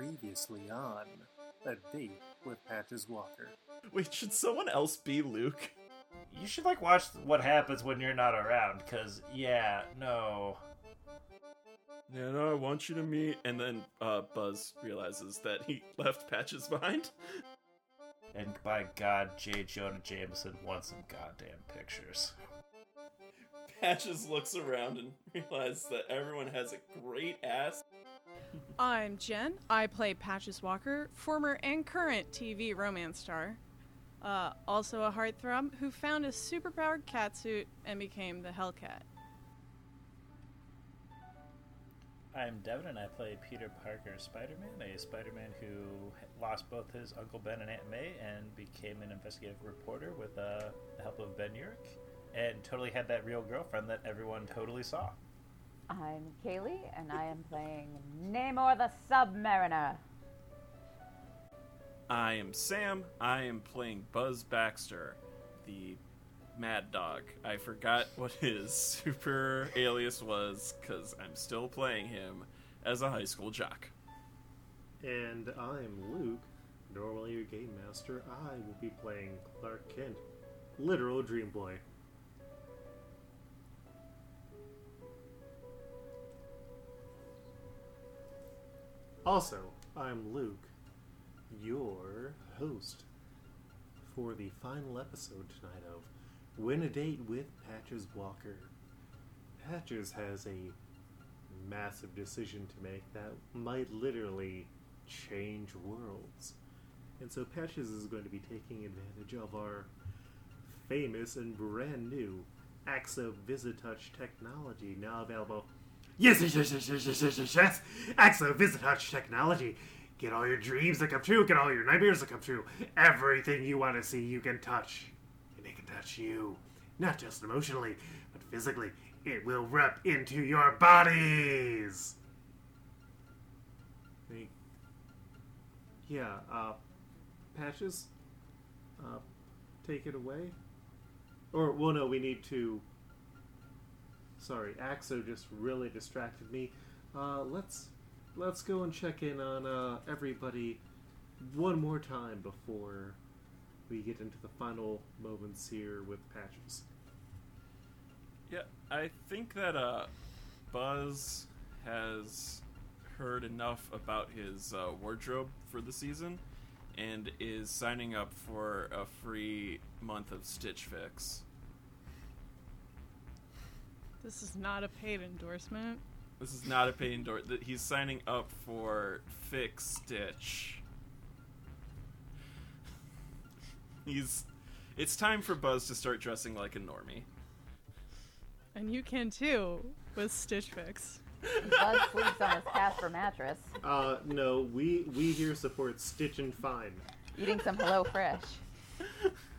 Previously on a date with Patches Walker. Wait, should someone else be Luke? You should like watch what happens when you're not around, cause yeah, no. Yeah, no, I want you to meet. And then uh, Buzz realizes that he left Patches behind. And by God, J. Jonah Jameson wants some goddamn pictures. Patches looks around and realizes that everyone has a great ass. I'm Jen. I play Patches Walker, former and current TV romance star. Uh, also a heartthrob who found a superpowered catsuit and became the Hellcat. I'm Devin, and I play Peter Parker Spider Man, a Spider Man who lost both his Uncle Ben and Aunt May and became an investigative reporter with uh, the help of Ben Urich, and totally had that real girlfriend that everyone totally saw. I'm Kaylee, and I am playing Namor the Submariner. I am Sam. I am playing Buzz Baxter, the Mad Dog. I forgot what his super alias was because I'm still playing him as a high school jock. And I'm Luke, normally your game master. I will be playing Clark Kent, literal Dream Boy. Also, I'm Luke, your host for the final episode tonight of Win a Date with Patches Walker. Patches has a massive decision to make that might literally change worlds. And so Patches is going to be taking advantage of our famous and brand new AXO Visitouch technology now available. Yes, yes, yes, yes, yes, yes, yes, yes. Axo, Visitouch Technology. Get all your dreams to come true. Get all your nightmares to come true. Everything you want to see, you can touch. And it can touch you. Not just emotionally, but physically. It will rip into your bodies. Yeah, uh, Patches, uh, take it away. Or, well, no, we need to Sorry, Axo just really distracted me. Uh, let's let's go and check in on uh, everybody one more time before we get into the final moments here with Patches. Yeah, I think that uh, Buzz has heard enough about his uh, wardrobe for the season and is signing up for a free month of Stitch Fix. This is not a paid endorsement. This is not a paid endorsement. He's signing up for Fix Stitch. He's. It's time for Buzz to start dressing like a normie. And you can too with Stitch Fix. Buzz sleeps on his Casper mattress, Uh, no, we we here support Stitch and Fine. eating some Hello Fresh.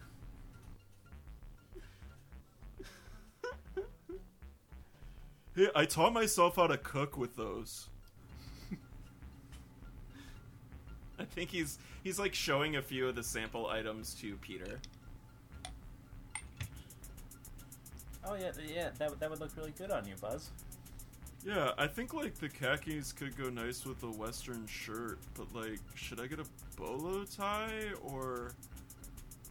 I taught myself how to cook with those. I think he's he's like showing a few of the sample items to Peter. Oh yeah, yeah, that would- that would look really good on you, Buzz. Yeah, I think like the khakis could go nice with a western shirt, but like, should I get a bolo tie or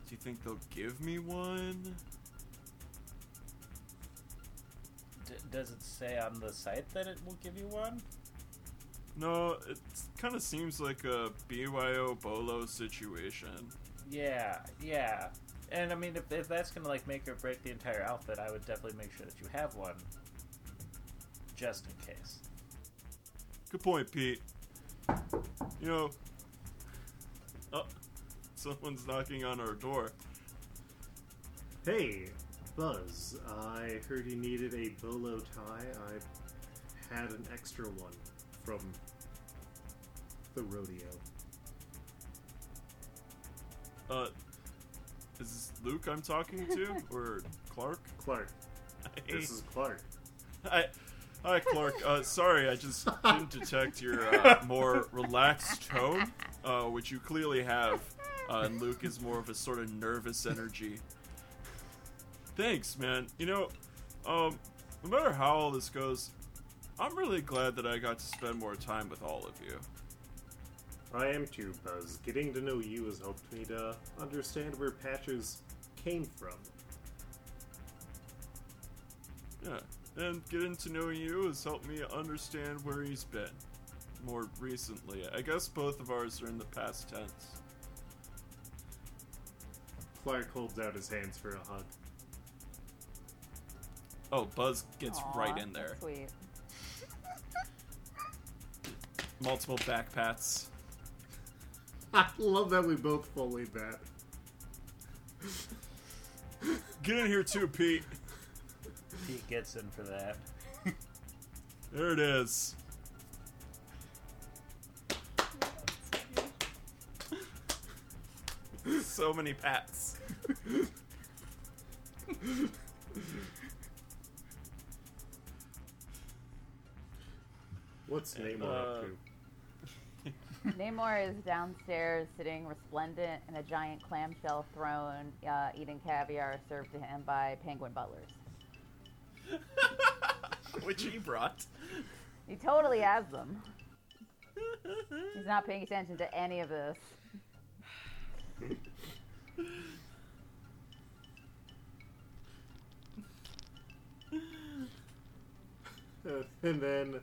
do you think they'll give me one? D- does it say on the site that it will give you one? No, it kind of seems like a BYO bolo situation. Yeah, yeah. And I mean, if, if that's gonna like make or break the entire outfit, I would definitely make sure that you have one, just in case. Good point, Pete. You know, oh, someone's knocking on our door. Hey, Buzz, I heard you needed a bolo tie. I had an extra one from the rodeo. Uh, is this Luke I'm talking to or Clark? Clark, Hey. this is Clark. Hi, hi, Clark. Uh, sorry, I just didn't detect your uh, more relaxed tone, uh, which you clearly have. Uh, and Luke is more of a sort of nervous energy. Thanks, man. You know, um, no matter how all this goes, I'm really glad that I got to spend more time with all of you. I am too, Buzz. Getting to know you has helped me to understand where Patches came from. Yeah, and getting to know you has helped me understand where he's been. More recently, I guess both of ours are in the past tense. Clark holds out his hands for a hug. Oh, Buzz gets Aw, right in there. Sweet. Multiple back pats. I love that we both fully that. Get in here too, Pete. Pete gets in for that. There it is. so many pats. What's Namor Uh, up to? Namor is downstairs sitting resplendent in a giant clamshell throne, uh, eating caviar served to him by penguin butlers. Which he brought. He totally has them. He's not paying attention to any of this. and then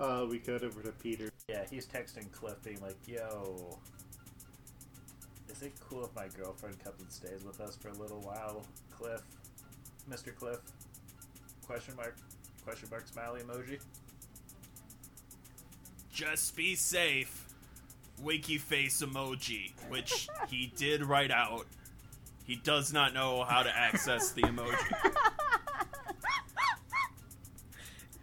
uh, we cut over to Peter. Yeah, he's texting Cliff being like, yo, is it cool if my girlfriend comes and stays with us for a little while, Cliff? Mr. Cliff? Question mark, question mark, smiley emoji? Just be safe. Winky face emoji, which he did write out. He does not know how to access the emoji.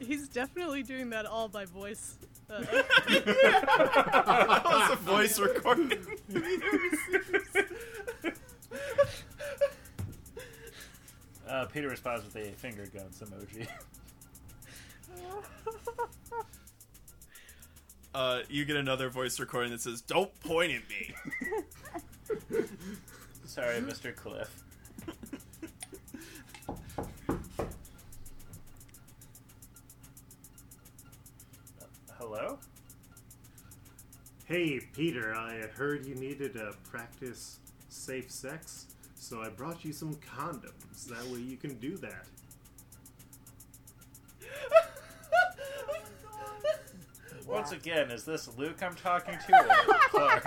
He's definitely doing that all by voice. Uh, that was a voice recording. Uh, Peter responds with a finger guns emoji. Uh, you get another voice recording that says, "Don't point at me." Sorry, Mr. Cliff. Hey, Peter, I heard you needed to practice safe sex, so I brought you some condoms. That way you can do that. Once again, is this Luke I'm talking to or Clark?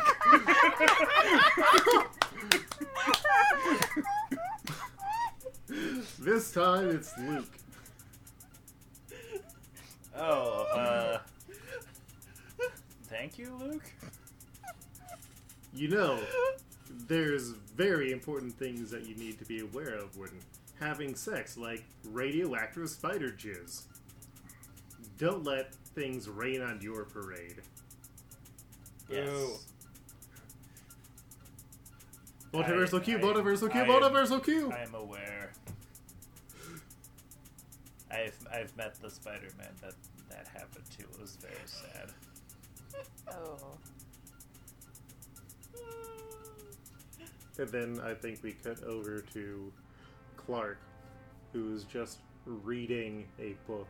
This time it's Luke. Oh, uh. Thank you, Luke? You know, there's very important things that you need to be aware of when having sex, like radioactive spider jizz. Don't let things rain on your parade. Yes. Multiversal I- Q, I- Multiversal Q, I- Multiversal Q! I am aware. I've I've met the Spider-Man that that happened to. It was very sad. Oh. And then I think we cut over to Clark, who's just reading a book.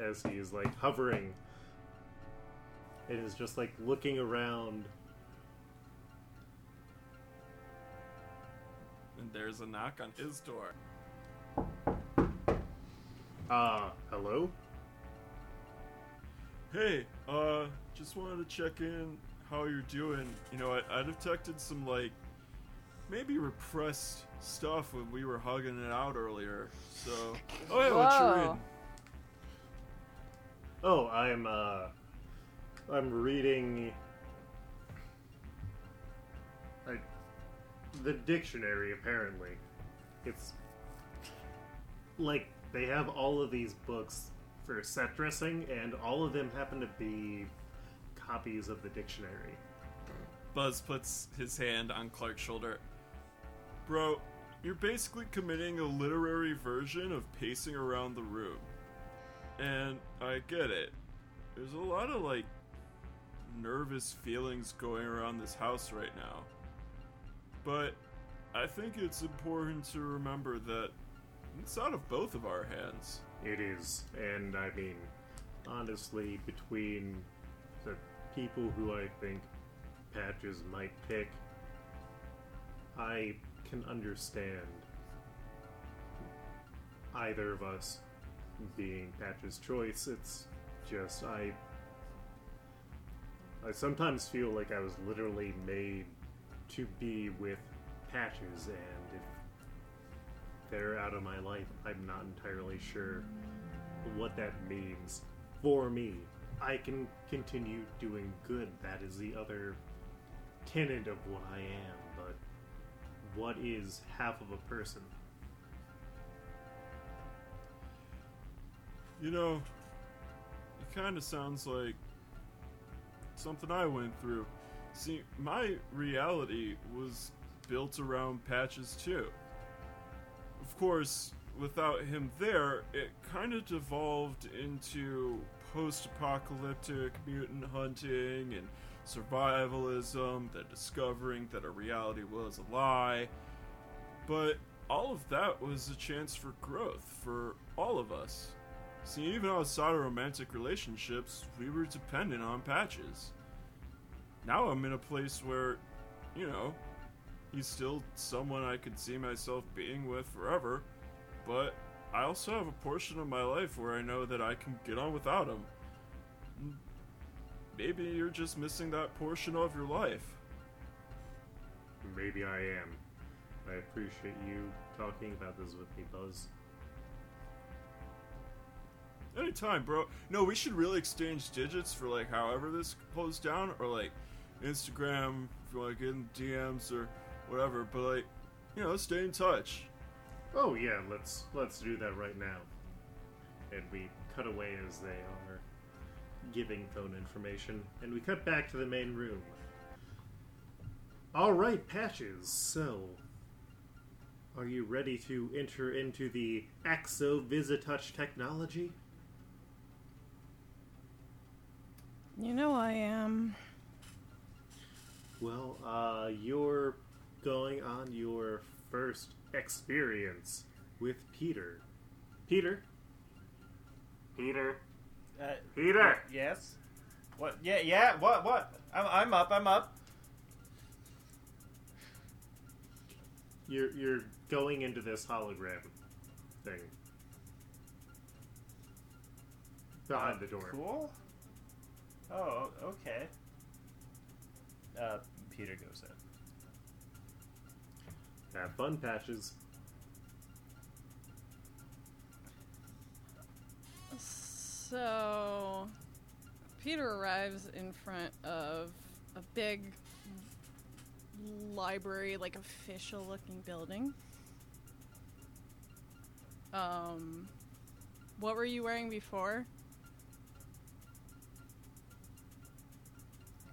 As he is like hovering and is just like looking around. And there's a knock on his door. Ah, hello? Hey, uh, just wanted to check in how you're doing. You know, I, I detected some, like, maybe repressed stuff when we were hugging it out earlier. So, oh yeah, what you Whoa. reading? Oh, I'm uh I'm reading I, the dictionary apparently. It's like they have all of these books for set dressing and all of them happen to be copies of the dictionary. Buzz puts his hand on Clark's shoulder. Bro, you're basically committing a literary version of pacing around the room. And I get it. There's a lot of, like, nervous feelings going around this house right now. But I think it's important to remember that it's out of both of our hands. It is, and I mean, honestly, between the people who I think Patches might pick, I can understand either of us being Patches' choice. It's just I I sometimes feel like I was literally made to be with Patches and they're out of my life, I'm not entirely sure what that means for me. I can continue doing good. That is the other tenet of what I am, but what is half of a person? You know, it kind of sounds like something I went through. See, my reality was built around patches too. Of course, without him there, it kind of devolved into post apocalyptic mutant hunting and survivalism, the discovering that a reality was a lie. But all of that was a chance for growth for all of us. See, even outside of romantic relationships, we were dependent on patches. Now I'm in a place where, you know, he's still someone I could see myself being with forever, but I also have a portion of my life where I know that I can get on without him. Maybe you're just missing that portion of your life. Maybe I am. I appreciate you talking about this with me, Buzz. Anytime, bro. No, we should really exchange digits for like however this goes down, or like Instagram if you want to get in DMs or whatever. But like, you know, stay in touch. Oh yeah, let's let's do that right now. And we cut away as they are giving phone information, and we cut back to the main room. All right, patches. So, are you ready to enter into the Axo Visitouch technology? You know I am. Well, uh, you're going on your first experience with Peter. Peter? Peter? Uh, Peter! yes. What? Yeah, yeah. What? What? I'm, I'm up. I'm up. You're, you're going into this hologram thing. Behind Uh, the door. Cool. Oh, okay. Uh, Peter goes in. Have fun, Patches. So, Peter arrives in front of a big library, like official looking building. Um, what were you wearing before?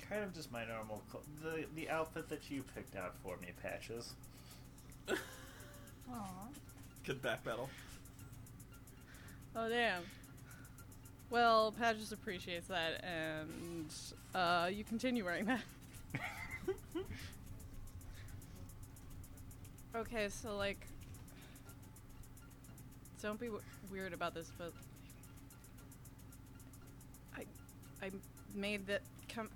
Kind of just my normal, cl- the the outfit that you picked out for me, Patches. Good back battle. Oh, damn. Well, Patches appreciates that, and uh, you continue wearing that. okay, so, like, don't be w- weird about this, but I, I made that come.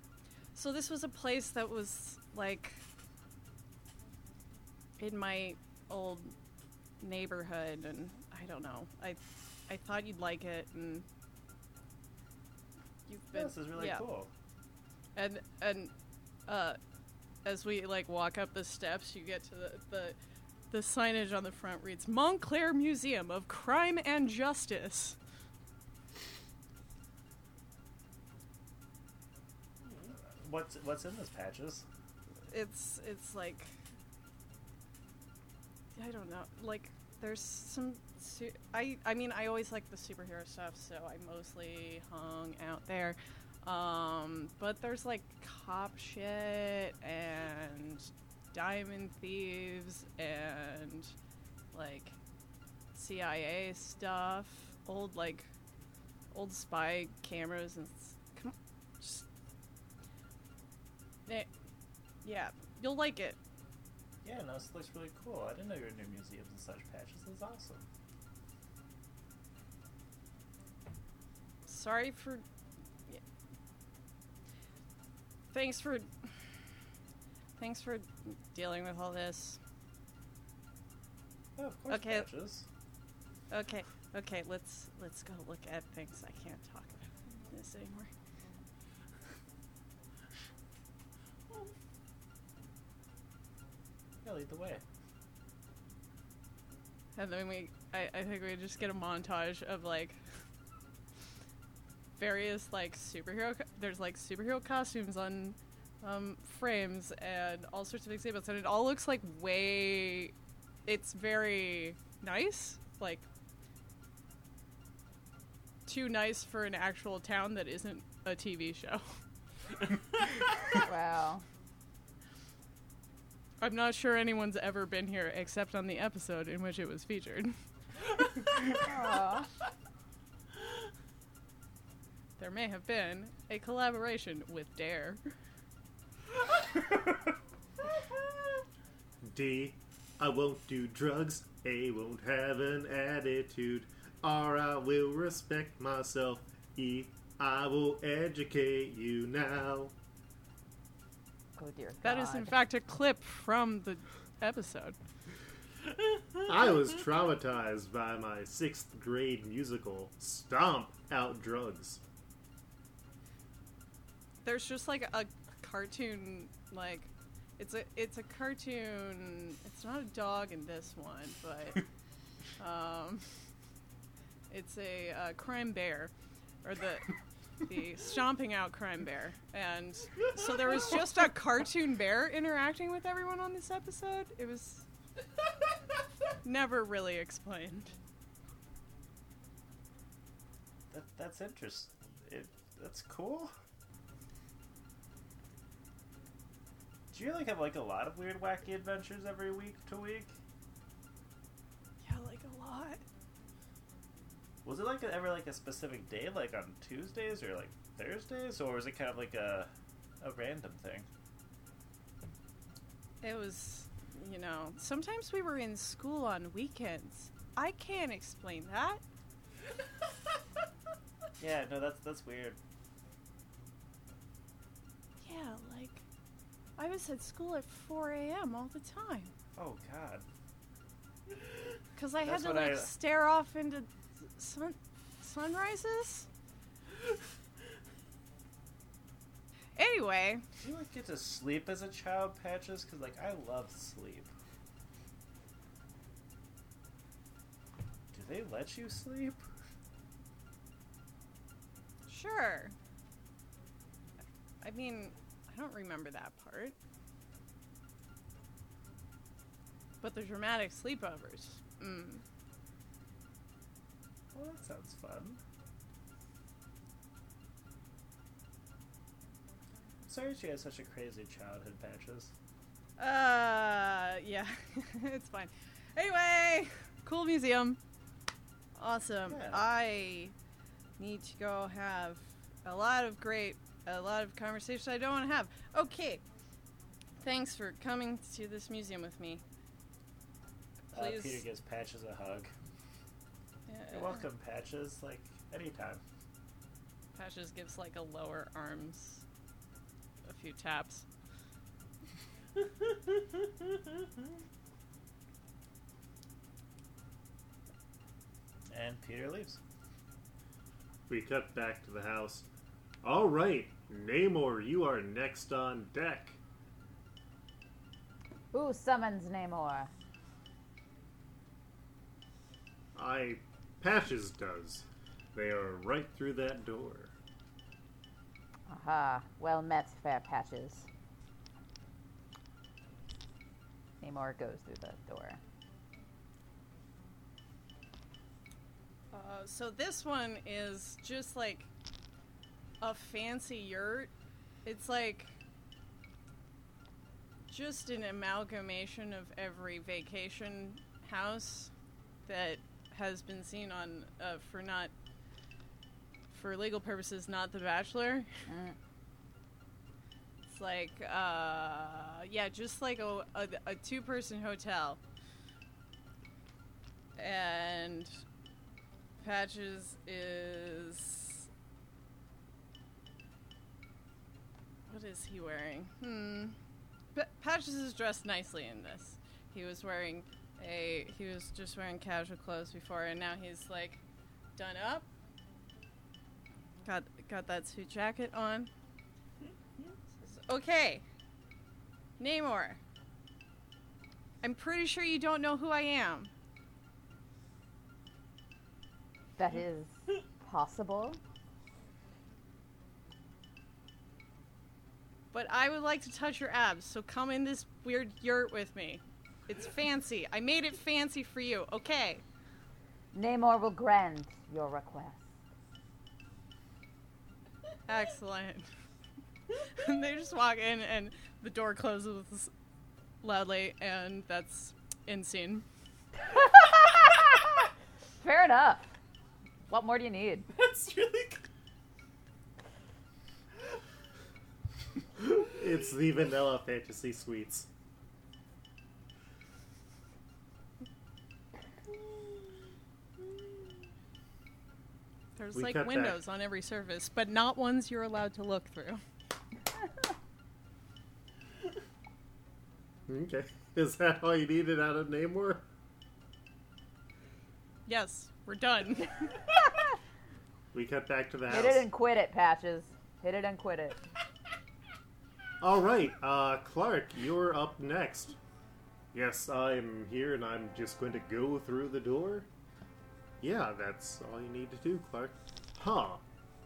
So this was a place that was like in my old neighborhood, and I don't know. I, I thought you'd like it, and you've been. this is really yeah. cool. And and uh, as we like walk up the steps, you get to the the, the signage on the front reads Montclair Museum of Crime and Justice. What's what's in this Patches? It's it's like I don't know, like there's some. Su- I I mean I always like the superhero stuff, so I mostly hung out there. Um, but there's like cop shit and diamond thieves and like CIA stuff, old like old spy cameras and come on, just Eh, yeah, you'll like it. Yeah, no, this looks really cool. I didn't know you were into museums and such patches. That's awesome. sorry for. yeah. Thanks for. Thanks for dealing with all this. Oh, of course, Okay. Patches. Okay, okay, let's let's go look at things. I can't talk about this anymore. Yeah, lead the way. And then we, I, I think we just get a montage of like various like superhero. co- There's like superhero costumes on um, frames and all sorts of exhibits, and it all looks like way. It's very nice, like too nice for an actual town that isn't a TV show. Wow. I'm not sure anyone's ever been here except on the episode in which it was featured. Aw. There may have been a collaboration with Dare. D. I won't do drugs. A. Won't have an attitude. R. I will respect myself. E. I will educate you now. Oh dear God. That is, in fact, a clip from the episode. I was traumatized by my sixth grade musical, Stomp Out Drugs. There's just like a cartoon, like it's a it's a cartoon. It's not a dog in this one, but um, it's a uh, crime bear, or the the stomping out crime bear, and so there was just a cartoon bear interacting with everyone on this episode. It was never really explained. That, that's interesting. It, that's cool. Do you like have like a lot of weird, wacky adventures every week to week? Yeah, like a lot. Was it like a, ever like a specific day, like on Tuesdays or like Thursdays, or was it kind of like a a random thing? It was, you know, sometimes we were in school on weekends. I can't explain that. Yeah, no, that's that's weird. Yeah, like, I was at school at 4 a.m. all the time. Oh God. Because I That's had to, like, I- stare off into sun- sunrises. Anyway, Did you like get to sleep as a child, Patches? Because like I love sleep. Do they let you sleep? sure. I mean, I don't remember that part. But the dramatic sleepovers. Mm. Well, that sounds fun. I'm Sorry she had such a crazy childhood, Patches. Uh, yeah, it's fine. Anyway, cool museum. Awesome. Yeah. I need to go have a lot of great, a lot of conversations I don't want to have. Okay. Thanks for coming to this museum with me. Uh, Please. Peter gives Patches a hug. You're welcome, Patches. Like anytime. Patches gives like a lower arms, a few taps. And Peter leaves. We cut back to the house. All right, Namor, you are next on deck. Who summons Namor? I Patches does. They are right through that door. Aha. Well met, fair patches. Namor goes through the door. Uh, so this one is just like a fancy yurt. It's like just an amalgamation of every vacation house that has been seen on uh, for not for legal purposes, not The Bachelor. Mm. It's like, uh, yeah, just like a, a, a two person hotel. And Patches is. What is he wearing? Hmm. Patches is dressed nicely in this. He was wearing a. He was just wearing casual clothes before, and now he's like done up. Got got that suit jacket on. Okay. Namor. I'm pretty sure you don't know who I am. That is possible. But I would like to touch your abs, so come in this weird yurt with me. It's fancy. I made it fancy for you. Okay. Namor will grant your request. Excellent. and they just walk in, and the door closes loudly, and that's in scene. Fair enough. What more do you need? That's really. good. It's the vanilla fantasy suites. There's We like cut back. windows on every surface, but not ones you're allowed to look through. Okay. Is that all you needed out of Namor? Yes, we're done. We cut back to the Hit it and quit it, Patches. Hit it and quit it. All right, uh, Clark, you're up next. Yes, I'm here, and I'm just going to go through the door. Yeah, that's all you need to do, Clark. Huh?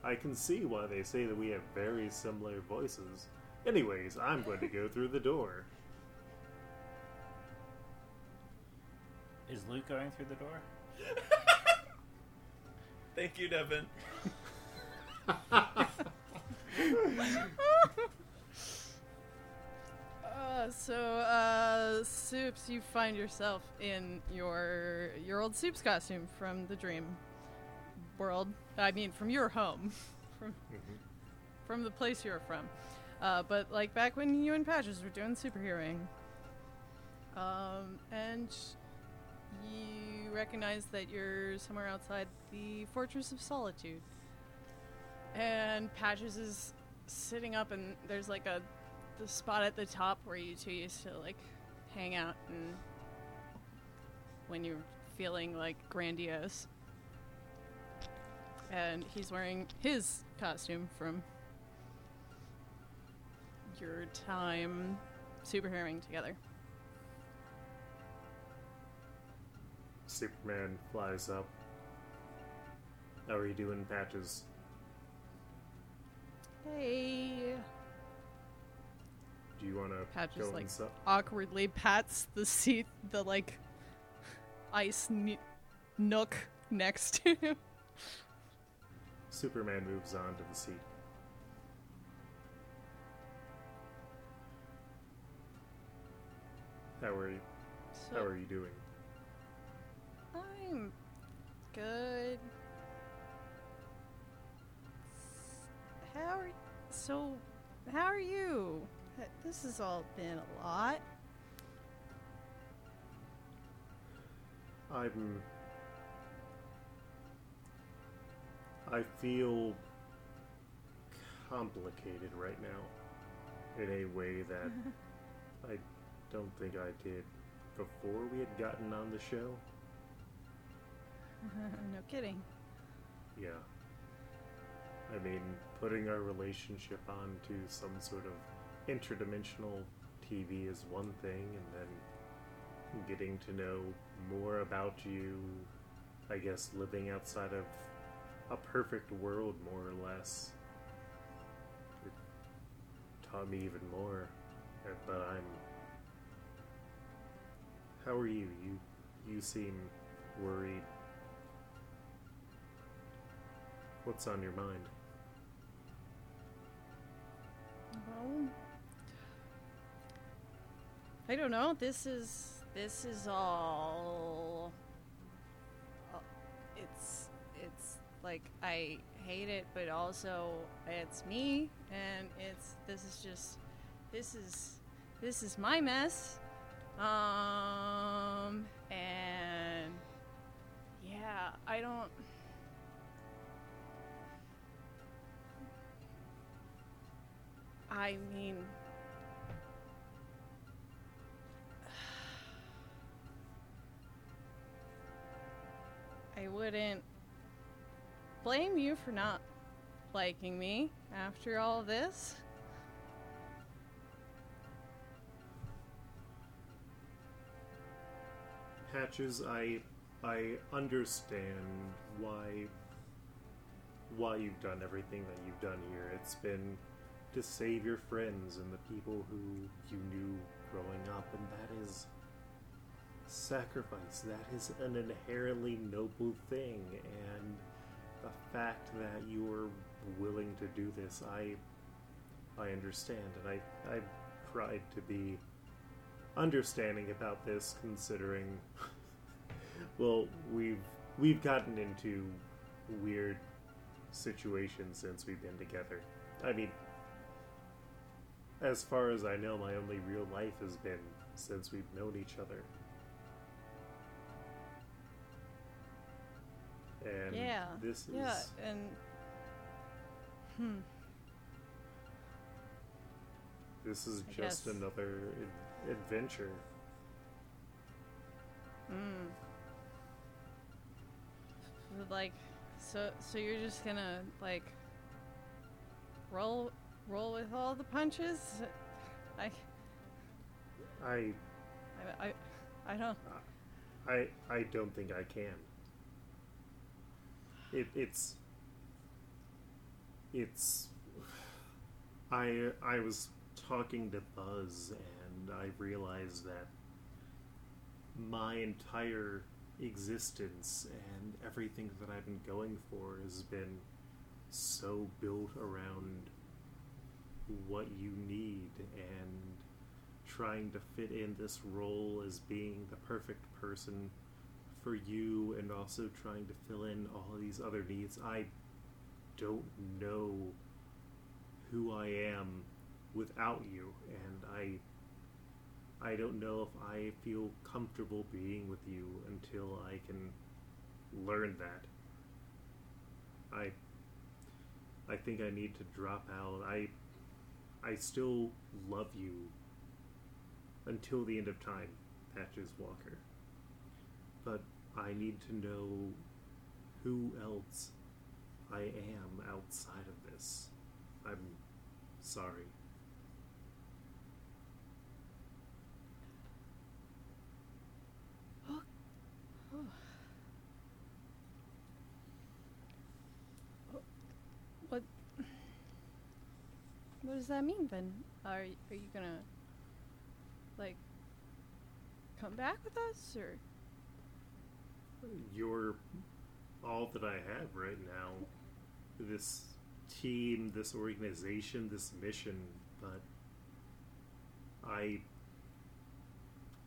I can see why they say that we have very similar voices. Anyways, I'm going to go through the door. Is Luke going through the door? Thank you, Devin. Uh, so, uh, Soups, you find yourself in your your old Soups costume from the dream world. I mean, from your home, from from the place you're from. Uh, but like back when you and Patches were doing superheroing. Um, and you recognize that you're somewhere outside the Fortress of Solitude. And Patches is sitting up, and there's like a the spot at the top where you two used to like hang out and when you're feeling like grandiose. And he's wearing his costume from your time superheroing together. Superman flies up. How are you doing, Patches? Hey. Do you want to Patches go like awkwardly pats the seat, the like ice n- nook next to him. Superman moves on to the seat. How are you? How are you doing? I'm good. How are so? How are you? Th- This has all been a lot. I'm. I feel complicated right now in a way that I don't think I did before we had gotten on the show. no kidding. Yeah. I mean, putting our relationship onto some sort of interdimensional TV is one thing, and then getting to know more about you, I guess, living outside of a perfect world, more or less, it taught me even more. Uh, But I'm. How are you? You, you seem worried. What's on your mind? Well, I don't know. This is this is all. uh, It's it's like I hate it, but also it's me, and it's this is just this is this is my mess. Um, and yeah, I don't. I I mean, Wouldn't blame you for not liking me after all this. Patches, I I understand why why you've done everything that you've done here. It's been to save your friends and the people who you knew growing up, and that is sacrifice. That is an inherently noble thing, and the fact that you are willing to do this, I I understand, and I I tried to be understanding about this, considering well, we've we've gotten into weird situations since we've been together. I mean, as far as I know, my only real life has been since we've known each other. And yeah. this is Yeah, and hmm. this is I just guess. another ad- adventure. Mm. Like, so so you're just gonna like roll roll with all the punches? I I I I, I don't. I I don't think I can. It it's it's I I was talking to Buzz and I realized that my entire existence and everything that I've been going for has been so built around what you need and trying to fit in this role as being the perfect person for you and also trying to fill in all of these other needs. I don't know who I am without you and I I don't know if I feel comfortable being with you until I can learn that. I I think I need to drop out. I I still love you until the end of time, Patches Walker. I need to know who else I am outside of this. I'm sorry. Oh. Oh. Oh. What What does that mean then? Are are you gonna like come back with us or You're all that I have right now. This team, this organization, this mission, but I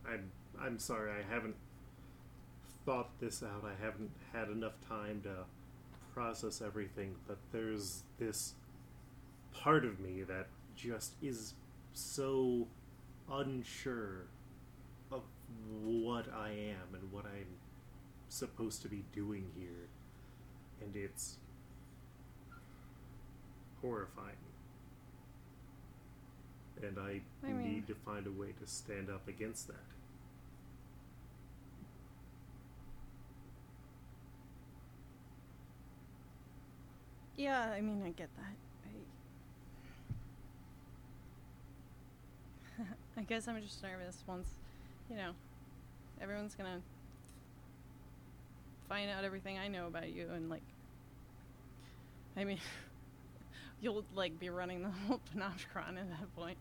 I'm I'm sorry, I haven't thought this out. I haven't had enough time to process everything, but there's this part of me that just is so unsure of what I am and what I'm supposed to be doing here. And it's horrifying. And I, I mean- need to find a way to stand up against that. Yeah, I mean I get that. I I guess I'm just nervous once, you know, everyone's gonna find out everything I know about you and like I mean you'll like be running the whole Panopticon at that point.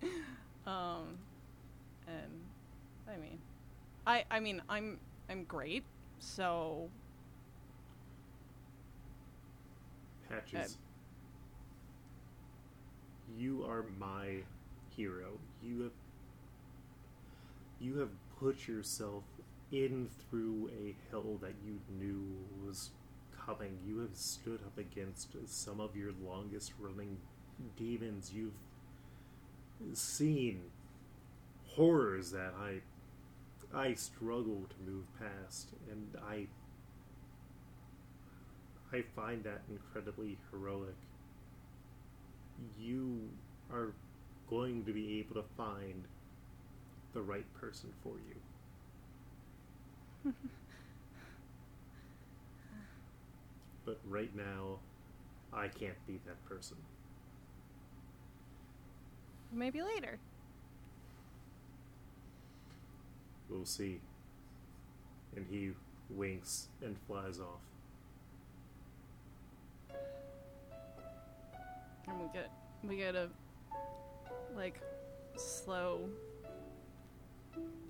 Um and I mean I I mean I'm I'm great, so Patches. You are my hero. You have you have put yourself in through a hill that you knew was coming. You have stood up against some of your longest running demons. You've seen horrors that I I struggle to move past and I I find that incredibly heroic. You are going to be able to find the right person for you. but right now, I can't be that person. Maybe later. We'll see. And he winks and flies off. And we get we get a like slow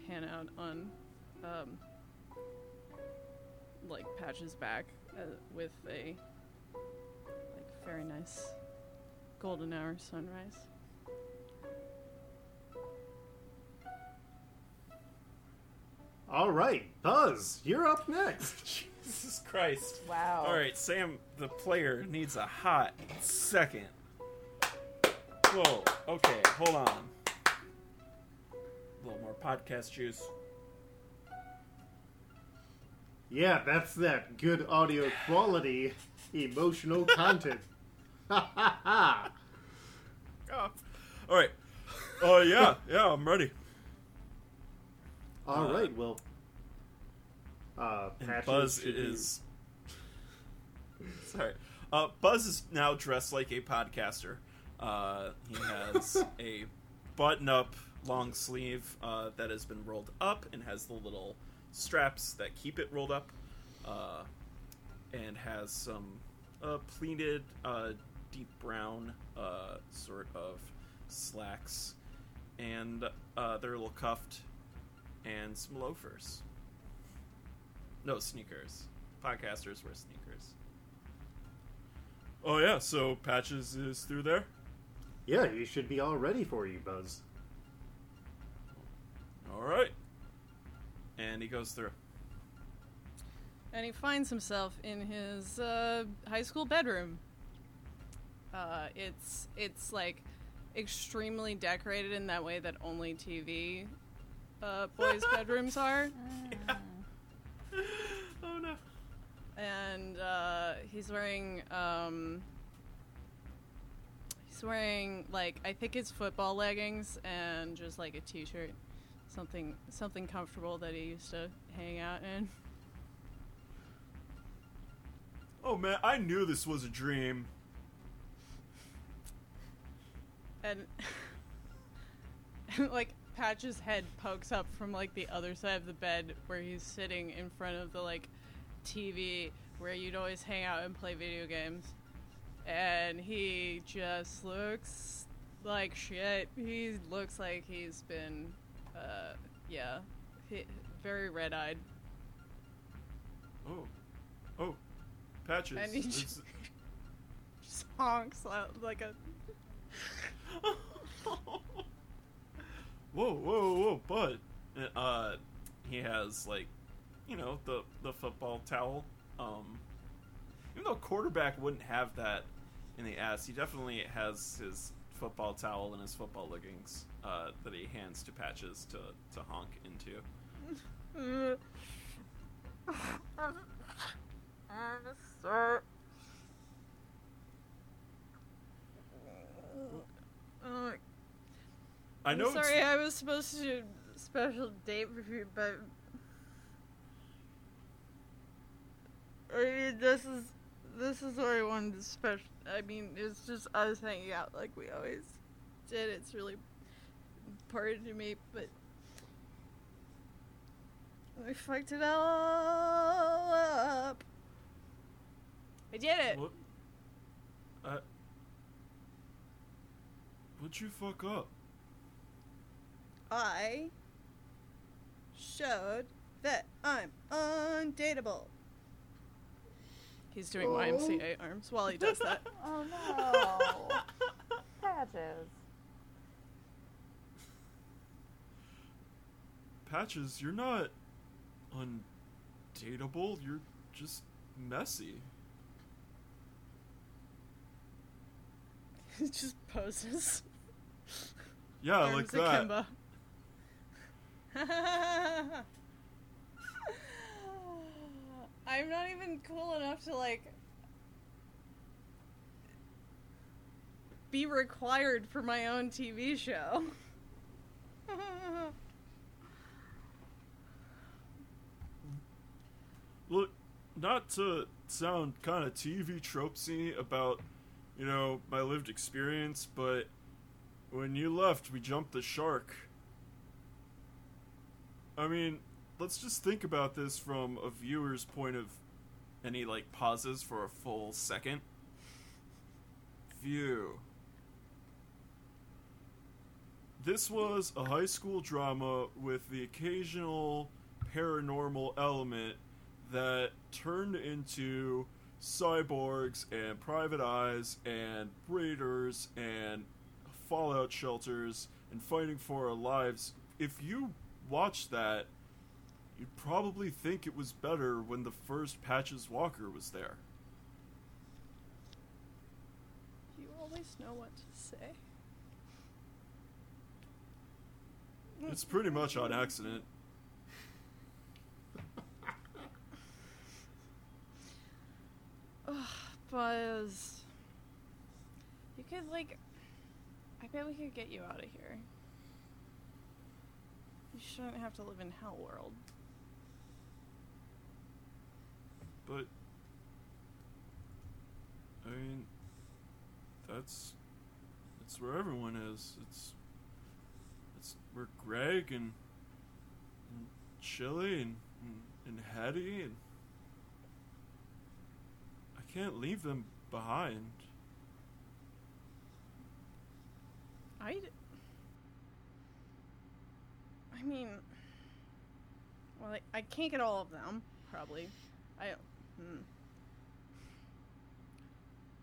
pan out on um like patches back uh, with a like very nice golden hour sunrise. All right, Buzz, you're up next. Jesus Christ. Wow. All right, Sam, the player needs a hot second. Whoa. Okay, hold on. A little more podcast juice. Yeah, that's that good audio quality, emotional content. Ha ha ha! All right. Oh uh, yeah, yeah, I'm ready. All Uh, right, well, uh, And Buzz should be- is. Sorry. Uh, Buzz is now dressed like a podcaster. Uh, he has a button-up long sleeve uh, that has been rolled up and has the little straps that keep it rolled up, uh, and has some uh, pleated uh, deep brown uh, sort of slacks, and uh, they're a little cuffed, and some loafers. No sneakers. Podcasters wear sneakers. Oh yeah, so Patches is through there. Yeah, he should be all ready for you, Buzz. All right. And he goes through. And he finds himself in his uh, high school bedroom. Uh, it's it's like extremely decorated in that way that only TV uh, boys' bedrooms are. oh no. And uh, he's wearing um, he's wearing like I think it's football leggings and just like a t-shirt, something something comfortable that he used to hang out in. Oh man, I knew this was a dream. and and like Patch's head pokes up from like the other side of the bed where he's sitting in front of the like TV where you'd always hang out and play video games. And he just looks like shit. He looks like he's been uh yeah, he, very red-eyed. Oh. Oh. Patches. And he just, just honks out like a whoa, whoa, whoa, bud. Uh, he has like, you know, the the football towel. Um, even though quarterback wouldn't have that in the ass, he definitely has his football towel and his football leggings uh, that he hands to Patches to to honk into. Uh, I know. I'm it's- sorry, I was supposed to do a special date you, but I mean, this is this is where I wanted to special. I mean, it's just us hanging out like we always did. It's really important to me, but we fucked it all up. I did it. What? Uh, what'd you fuck up? I showed that I'm undateable. He's doing YMCA oh. arms while he does that. Oh no. Patches. Patches, you're not undateable. You're just messy. he just poses. Yeah, arms like that. I'm not even cool enough to like be required for my own TV show. Look, not to sound kind of TV tropesy about, you know, my lived experience, but when you left, we jumped the shark. I mean, let's just think about this from a viewer's point of. And he, like, pauses for a full second. View. This was a high school drama with the occasional paranormal element that turned into cyborgs and private eyes and raiders and fallout shelters and fighting for our lives. If you watch that, you'd probably think it was better when the first Patches Walker was there. you always know what to say. It's pretty much on accident. Buzz. You could, like. I bet we could get you out of here. You shouldn't have to live in Hell World. But I mean that's that's where everyone is. It's it's where Greg and, and Chili and, and and Hattie and I can't leave them behind. I. I mean. Well, I, I can't get all of them, probably. I. Hmm.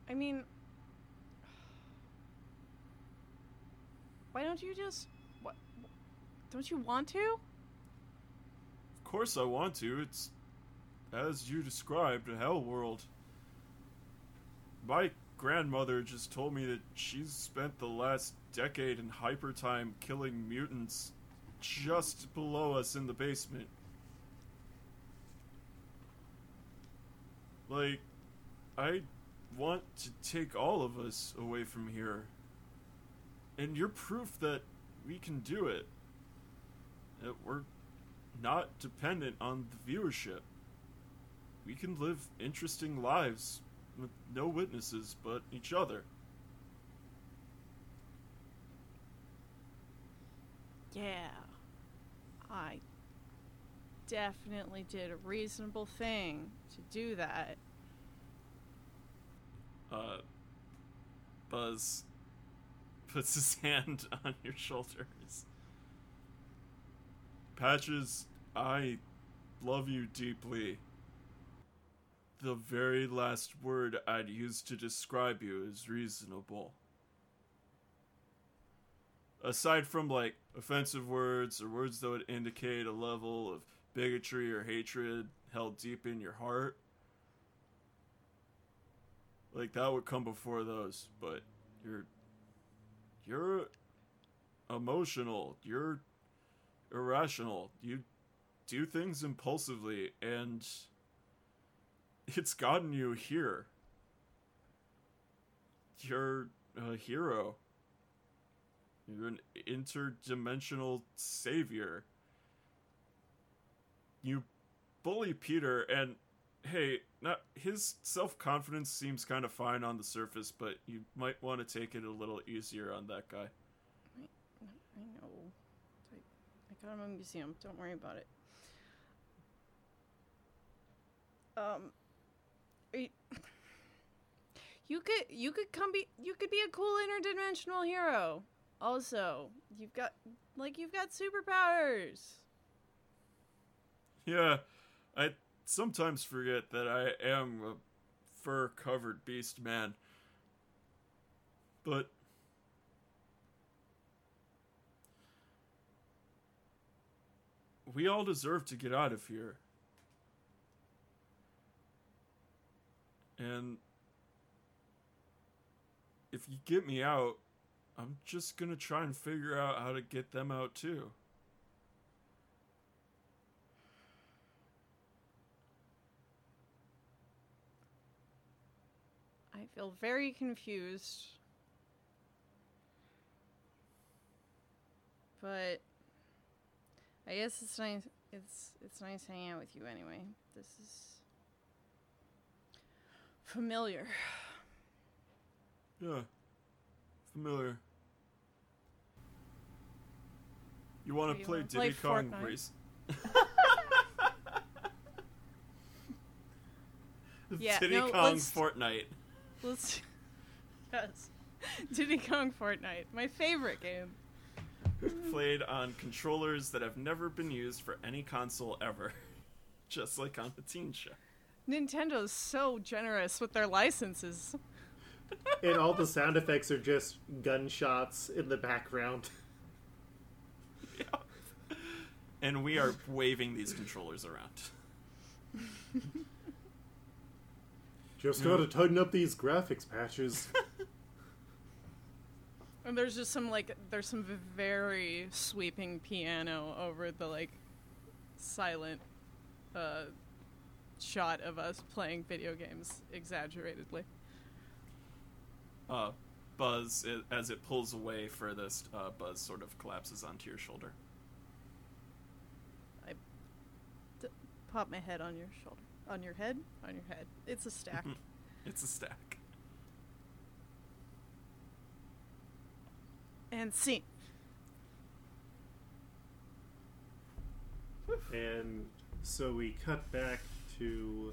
I mean. Why don't you just. What? Don't you want to? Of course I want to. It's as you described, a hell world. My grandmother just told me that she's spent the last decade in hyper time killing mutants just below us in the basement. Like, I want to take all of us away from here. And you're proof that we can do it. That we're not dependent on the viewership. We can live interesting lives with no witnesses but each other. Yeah. I definitely did a reasonable thing to do that. Uh, Buzz puts his hand on your shoulders. Patches, I love you deeply. The very last word I'd use to describe you is reasonable. Aside from like offensive words or words that would indicate a level of bigotry or hatred held deep in your heart, like that would come before those, but you're you're emotional, you're irrational. You do things impulsively and it's gotten you here. You're a hero. You're an interdimensional savior. You bully Peter, and hey, not his self confidence seems kind of fine on the surface, but you might want to take it a little easier on that guy. I know. I, I got him a museum. Don't worry about it. Um, you, you could you could come be you could be a cool interdimensional hero. Also, you've got like you've got superpowers. Yeah, I sometimes forget that I am a fur covered beast man. But we all deserve to get out of here. And if you get me out, I'm just gonna try and figure out how to get them out too. I feel very confused. But I guess it's nice it's it's nice hanging out with you anyway. This is familiar. Yeah. Familiar. You want to play Diddy Kong Fortnite? Race? yeah, Diddy no, Kong let's... Fortnite. Let's yes, Diddy Kong Fortnite, my favorite game. Played on controllers that have never been used for any console ever. Just like on the teen show. Nintendo's so generous with their licenses. and all the sound effects are just gunshots in the background. Yeah. And we are waving these controllers around. Just Yeah. gotta tighten up these graphics patches. And there's just some like there's some very sweeping piano over the like silent uh shot of us playing video games exaggeratedly. Uh, Buzz, i as it pulls away furthest, uh, Buzz sort of collapses onto your shoulder. D- pop my head on your shoulder. On your head? On your head. It's a stack. It's a stack. and scene. and so we cut back to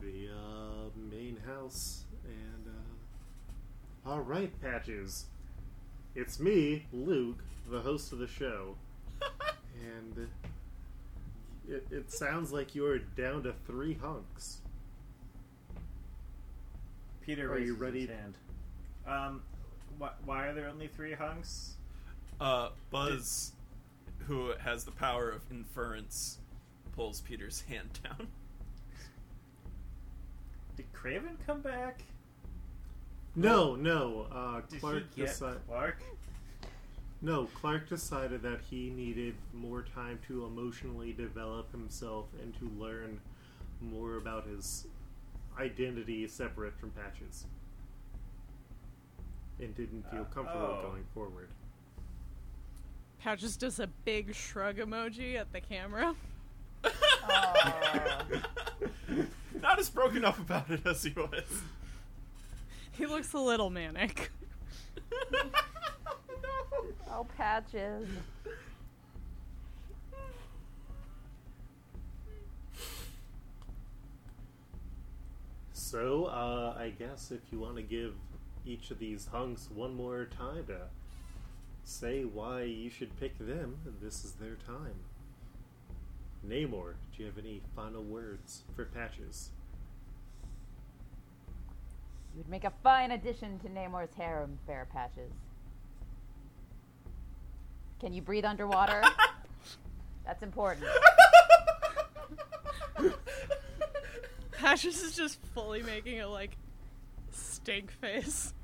the uh, main house, and uh, all right, Patches, it's me, Luke, the host of the show, and it, it sounds like you're down to three hunks. Peter Are you ready? his hand. Um, wh- why are there only three hunks? Uh, Buzz, who has the power of inference, pulls Peter's hand down. Did Craven come back? No, no, uh, Did Clark he get decided. Clark? No, Clark decided that he needed more time to emotionally develop himself and to learn more about his identity separate from Patches. And didn't feel Uh, comfortable oh. going forward. Patches does a big shrug emoji at the camera. Not as broken up about it as he was. He looks a little manic. oh, patches. So, uh, I guess if you want to give each of these hunks one more time to say why you should pick them, this is their time. Namor, do you have any final words for Patches? You would make a fine addition to Namor's harem, Fair Patches. Can you breathe underwater? That's important. Patches is just fully making a like stink face.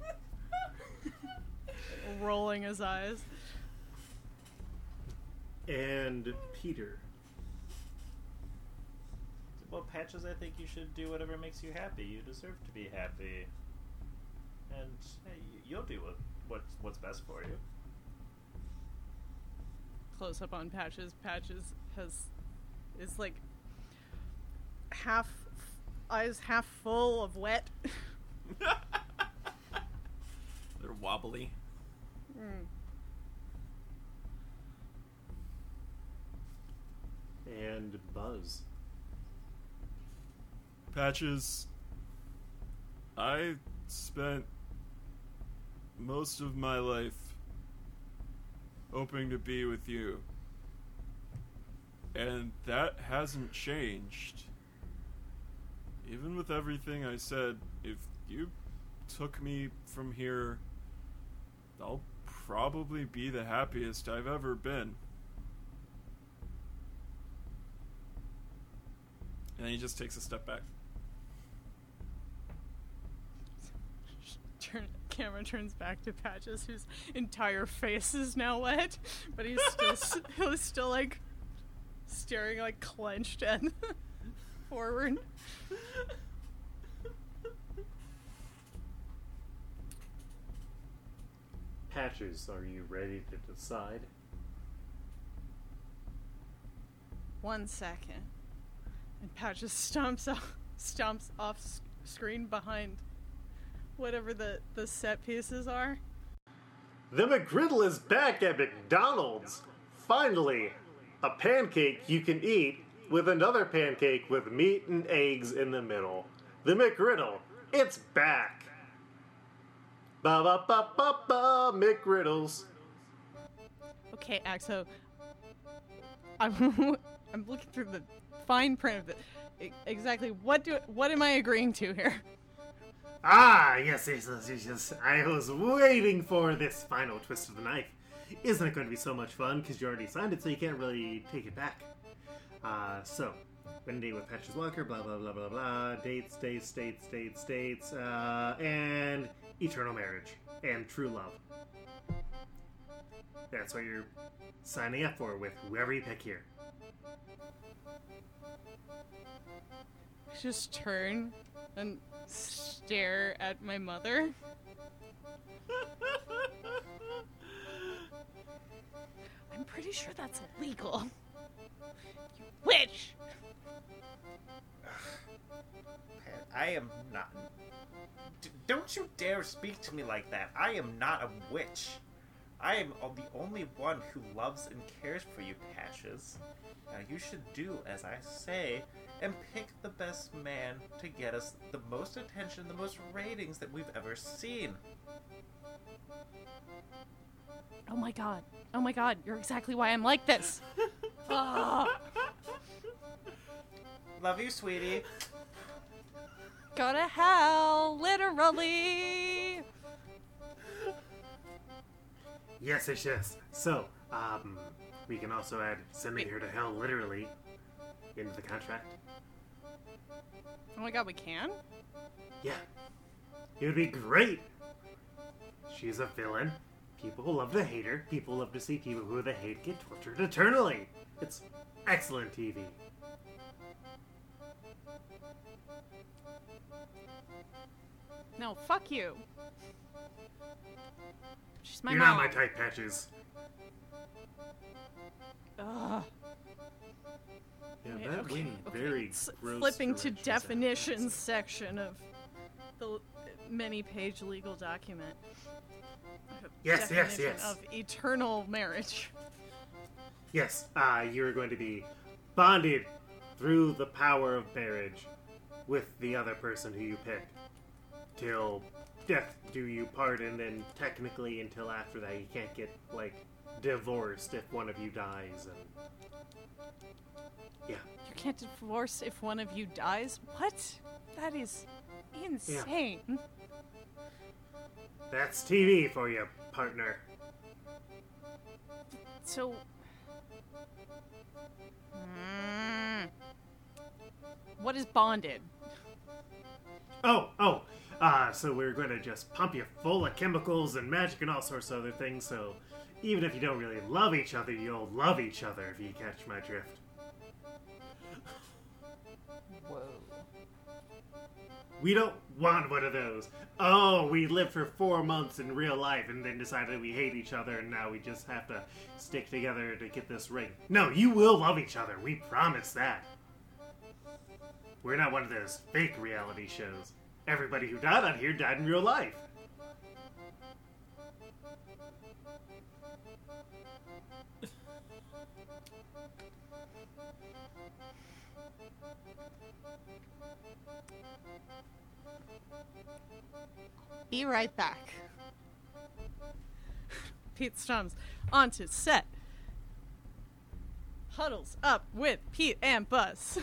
Rolling his eyes. And Peter. Well, Patches, I think you should do whatever makes you happy. You deserve to be happy. And hey, you'll do what, what's, what's best for you. Close up on Patches. Patches has is like half eyes half full of wet. They're wobbly. Mm. And Buzz. Patches, I spent most of my life hoping to be with you. And that hasn't changed. Even with everything I said, if you took me from here, I'll probably be the happiest I've ever been. And he just takes a step back. Turn, camera turns back to Patches, whose entire face is now wet, but he's still s- he's still like staring like clenched and forward. Patches, are you ready to decide? One second. And Patches stomps off, stomps off screen behind whatever the, the set pieces are. The McGriddle is back at McDonald's! Finally! A pancake you can eat with another pancake with meat and eggs in the middle. The McGriddle, it's back! Ba ba ba ba ba, McGriddles. Okay, Axo. I'm I'm looking through the fine print of it. Exactly what do what am I agreeing to here? Ah, yes, yes, yes, yes. I was waiting for this final twist of the knife. Isn't it going to be so much fun? Because you already signed it, so you can't really take it back. Uh, so, when date with Patches Walker, blah, blah, blah, blah, blah. Dates, dates, dates, dates, dates. Uh, and eternal marriage. And true love. That's what you're signing up for with whoever you pick here. Just turn and stare at my mother. I'm pretty sure that's illegal. You witch! I am not. D- don't you dare speak to me like that. I am not a witch. I am the only one who loves and cares for you, Patches. Now you should do as I say and pick the best man to get us the most attention, the most ratings that we've ever seen. Oh my god. Oh my god, you're exactly why I'm like this. Ah, Love you, sweetie. go to hell, literally. Yes, yes, yes. So, um, we can also add send me here to hell literally into the contract. Oh my god, we can? Yeah. It would be great. She's a villain. People love to hate her. People love to see people who they hate get tortured eternally. It's excellent TV. No, fuck you. She's my You're mom. not my type, Patches. Ugh. Yeah, Okay, that okay, wing okay. very S- gross. Flipping to directions. definitions section of the many-page legal document. Yes, yes, yes. Of eternal marriage. Yes, uh, you're going to be bonded through the power of marriage with the other person who you pick. Till death do you part, and then technically until after that you can't get, like, divorced if one of you dies. And Yeah. You can't divorce if one of you dies. What? That is insane. Yeah. That's TV for you, partner. So. Mm. What is bonded? Oh, oh. Uh, so we're going to just pump you full of chemicals and magic and all sorts of other things, so even if you don't really love each other, you'll love each other if you catch my drift. Whoa. We don't want one of those. Oh, we lived for four months in real life and then decided we hate each other and now we just have to stick together to get this ring. No, you will love each other. We promise that. We're not one of those fake reality shows. Everybody who died on here died in real life. Be right back. Pete Stumps onto set. Huddles up with Pete and Buzz.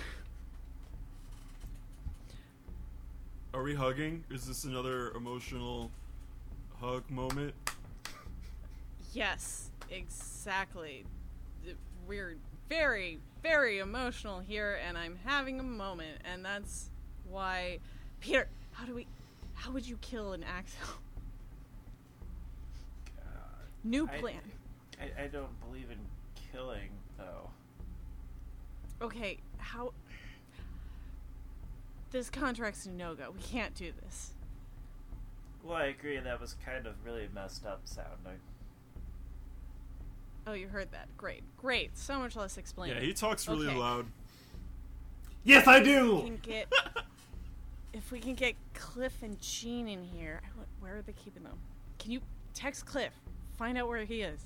Are we hugging? Is this another emotional hug moment? Yes, exactly. We're very, very emotional here, and I'm having a moment, and that's why. Peter, how do we. How would you kill an Axo? New I- plan. I, I don't believe in killing, though. Okay, how. This contract's a no go. We can't do this. Well, I agree. That was kind of really messed up sounding. Oh, you heard that. Great. Great. So much less explaining. Yeah, he talks really Okay. loud. Yes, I we do. can get if we can get Cliff and Jean in here. Where are they keeping them? Can you text Cliff? Find out where he is.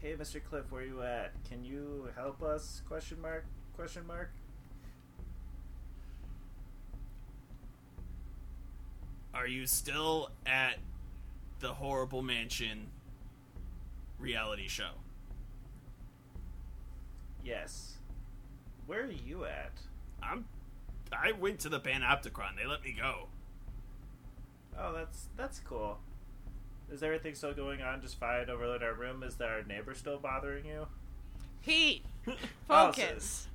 Hey, Mr. Cliff, where you at? Can you help us? Question mark? Question mark? Are you still at the horrible mansion reality show? Yes. Where are you at? I'm. I went to the Panopticon. They let me go. Oh, that's that's cool. Is everything still going on just fine over in our room? Is our neighbor still bothering you? Pete, Oh, focus.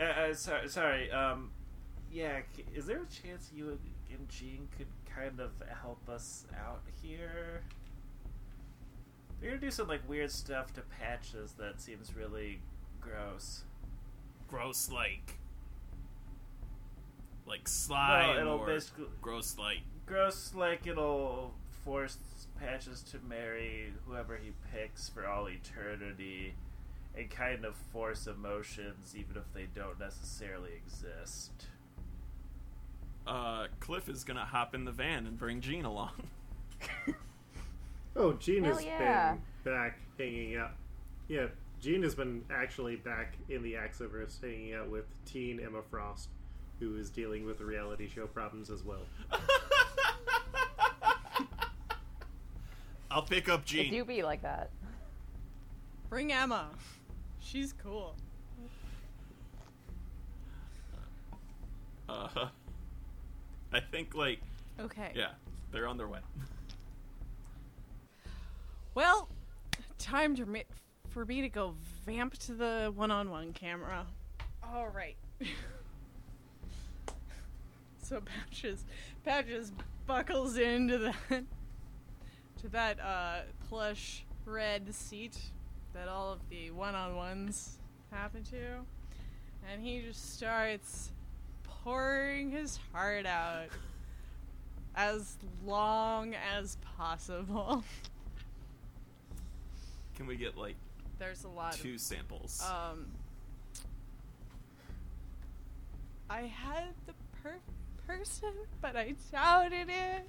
Uh, uh, sorry, sorry. Um, yeah. Is there a chance you and Jean could kind of help us out here? We're gonna do some like weird stuff to patches that seems really gross. Gross, like. Like slime it'll or basically gross, like. gross. Like it'll force patches to marry whoever he picks for all eternity, and kind of force emotions even if they don't necessarily exist. Cliff is gonna hop in the van and bring Jean along. Oh, Jean Hell has yeah. been back hanging out. Yeah, Jean has been actually back in the Axiverse hanging out with teen Emma Frost, who is dealing with reality show problems as well. I'll pick up It Jean. do be like that. Bring Emma. She's cool. Uh, I think like Okay. yeah, they're on their way. Well, time to ma- for me to go vamp to the one-on-one camera. All right. so Patches, Patches buckles into that to that uh, plush red seat that all of the one-on-ones happen to, and he just starts pouring his heart out as long as possible. Can we get like There's a lot two samples? um I had the per- person, but I doubted it.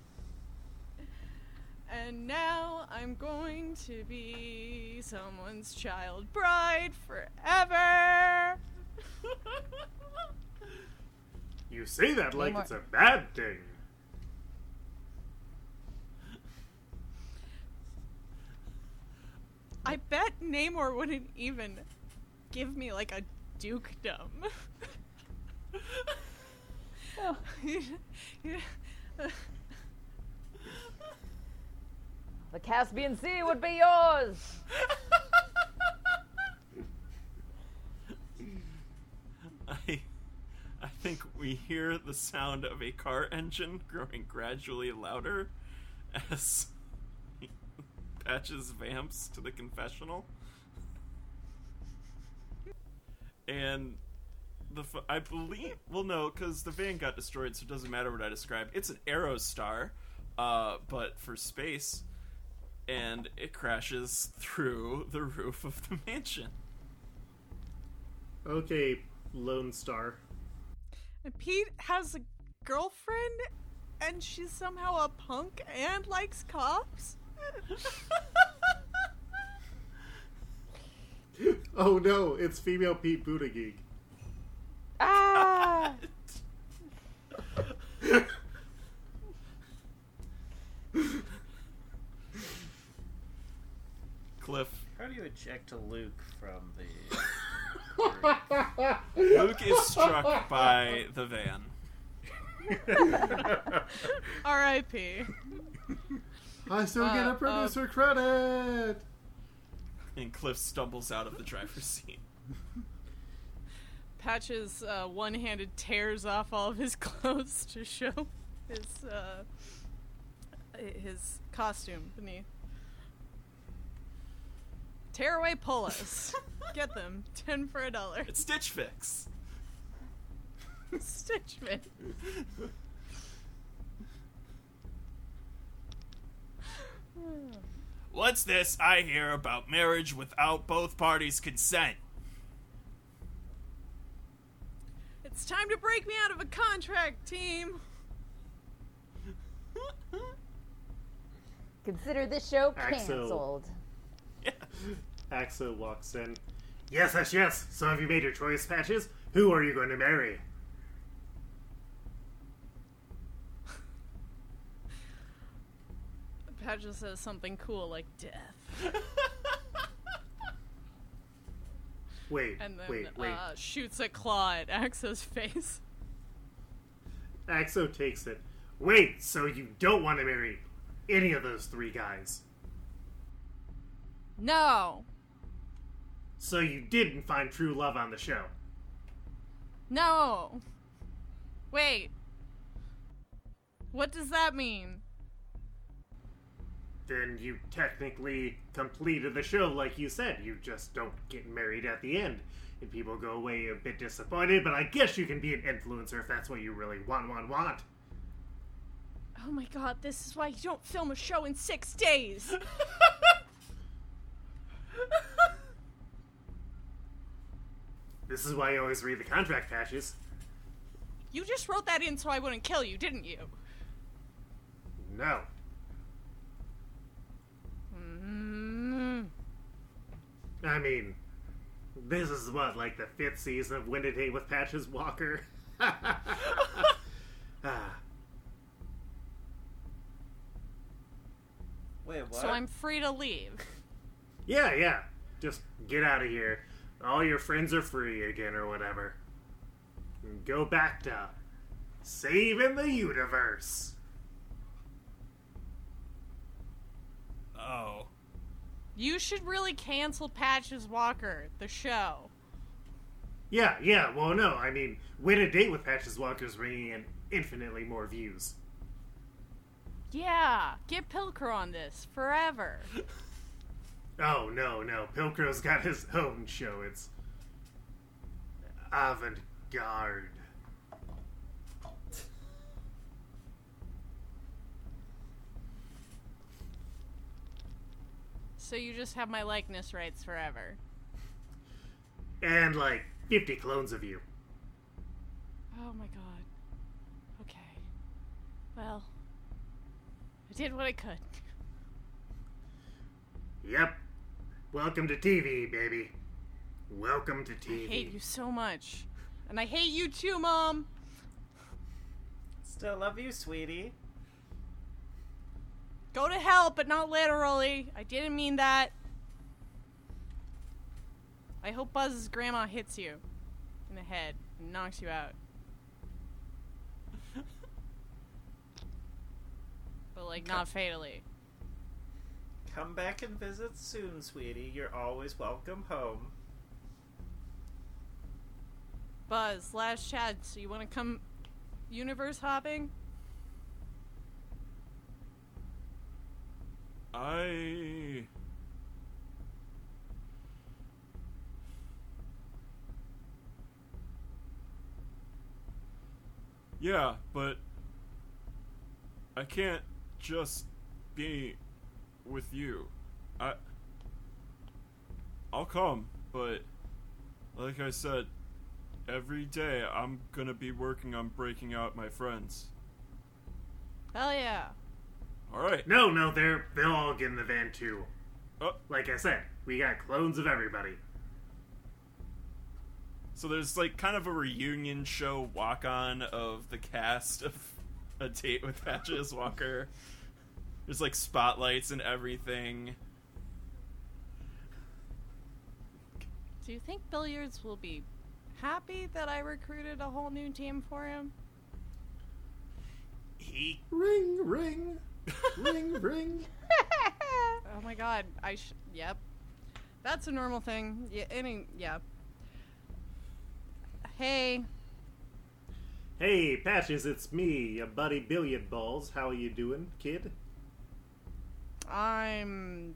And now I'm going to be someone's child bride forever. You say that like Namor- it's a bad thing. I bet Namor wouldn't even give me like a dukedom. Oh. The Caspian Sea would be yours. I, I think we hear the sound of a car engine growing gradually louder as he Patches vamps to the confessional. And the I believe well no because the van got destroyed so it doesn't matter what I describe. It's an Aerostar, uh, but for space, and it crashes through the roof of the mansion. Okay, Lone Star. And Pete has a girlfriend and she's somehow a punk and likes cops. Oh no, it's female Pete Buttigieg. Ah! Cliff How do you eject a Luke from the? Luke is struck by the van. R.I.P. I still get Uh, a producer credit. And Cliff stumbles out of the driver's seat. Patches uh, one-handed tears off all of his clothes to show his uh, his costume beneath. Tearaway polos. Get them. Ten for a dollar. It's Stitch Fix. Stitch Fix. What's this I hear about marriage without both parties' consent? It's time to break me out of a contract, team. Consider this show canceled. canceled. Axo walks in. Yes, yes, yes. So have you made your choice, Patches? Who are you going to marry? Patches says something cool like death. Wait, And then wait, wait. Uh, shoots a claw at Axo's face. Axo takes it. Wait, so you don't want to marry any of those three guys? No. So you didn't find true love on the show? No. Wait. What does that mean? Then you technically completed the show like you said. You just don't get married at the end. And people go away a bit disappointed, but I guess you can be an influencer if that's what you really want, want, want. Oh my god, this is why you don't film a show in six days. This is why you always read the contract patches. you just wrote that in so I wouldn't kill you, didn't you? No. Mm. I mean, this is what, like the fifth season of Win a Date with Patches Walker? ah, Wait, what? So I'm free to leave. yeah, yeah. Just get out of here. All your friends are free again, or whatever. And go back to saving the universe. Oh. You should really cancel Patches Walker, the show. Yeah, yeah. Well, no, I mean, Win a Date with Patches Walker is bringing in infinitely more views. Yeah, get Pilker on this forever. Oh no, no. Pilcrow's got his own show. It's avant garde. So you just have my likeness rights forever. And like 50 clones of you. Oh my god. Okay. Well, I did what I could. Yep. Welcome to TV, baby. Welcome to TV. I hate you so much. And I hate you too, Mom! Still love you, sweetie. Go to hell, but not literally. I didn't mean that. I hope Buzz's grandma hits you in the head and knocks you out. but, like, not fatally. Come back and visit soon, sweetie. You're always welcome home. Buzz, last chat, so you want to come universe hopping? I. Yeah, but I can't just be with you. I I'll come, but like I said, every day I'm going to be working on breaking out my friends. Hell yeah. All right. No, no, they're they'll all get in the van too. Oh, Like I said, we got clones of everybody. So there's like kind of a reunion show walk on of the cast of A Date with Patches Walker. There's like spotlights and everything. Do you think Billiards will be happy that I recruited a whole new team for him? He Ring, ring, ring, ring. Oh my god, I sh- yep. That's a normal thing. Yeah, any yeah. Hey, Hey, Patches, it's me, your buddy Billiard Balls. How are you doing, kid? I'm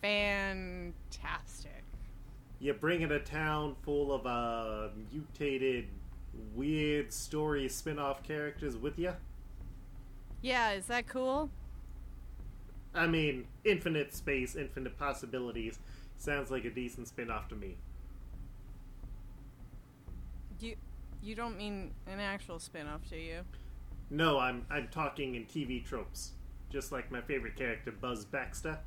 fantastic. You bringing a town full of uh, mutated, weird story spin-off characters with you? Yeah, is that cool? I mean, infinite space, infinite possibilities. Sounds like a decent spin off to me. You you don't mean an actual spin-off, do you? No, I'm I'm talking in TV tropes, just like my favorite character Buzz Baxter.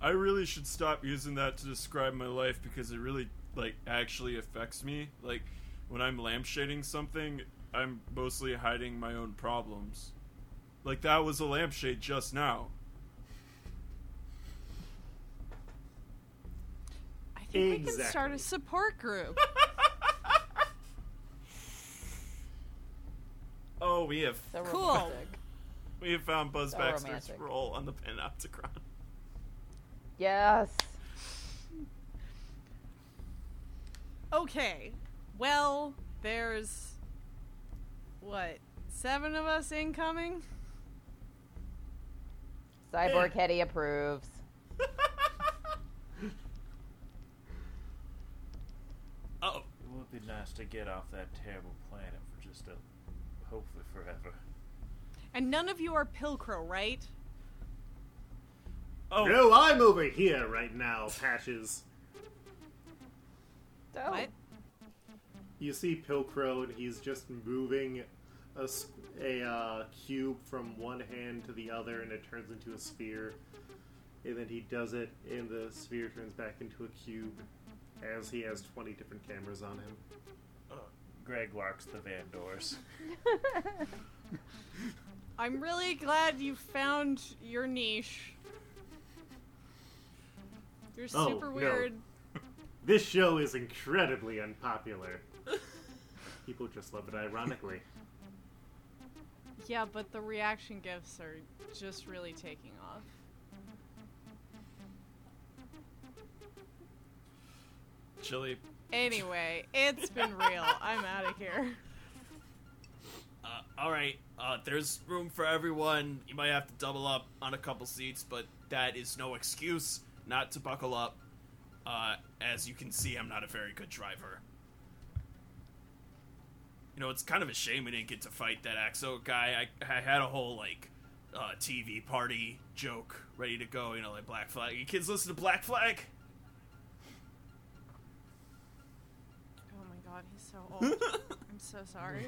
I really should stop using that to describe my life because it really like actually affects me. Like when I'm lampshading something, I'm mostly hiding my own problems. Like that was a lampshade just now. I think we can start a support group. Oh, we have So Cool. romantic. we have found Buzz So Baxter's romantic. role on the Panopticon. Yes. Okay. Well, there's what? Seven of us incoming? Cyborg Hetty approves. Oh, It would be nice to get off that terrible planet for just a hopefully forever. And none of you are Pilcrow, right? oh, No, I'm over here right now, Patches. Oh. What? You see Pilcrow, and he's just moving a uh, cube from one hand to the other, and it turns into a sphere. And then he does it, and the sphere turns back into a cube, as he has 20 different cameras on him. Greg locks the van doors. I'm really glad you found your niche. You're Oh, super no. weird. This show is incredibly unpopular. People just love it ironically. Yeah, but the reaction gifts are just really taking off. Chili. Anyway, it's been real. I'm out of here. Uh, all right. Uh, there's room for everyone. You might have to double up on a couple seats, but that is no excuse not to buckle up. Uh, as you can see, I'm not a very good driver. You know, it's kind of a shame we didn't get to fight that Axo guy. I, I had a whole like uh, TV party joke ready to go. You know, like Black Flag. You kids listen to Black Flag? God, he's so old. I'm so sorry.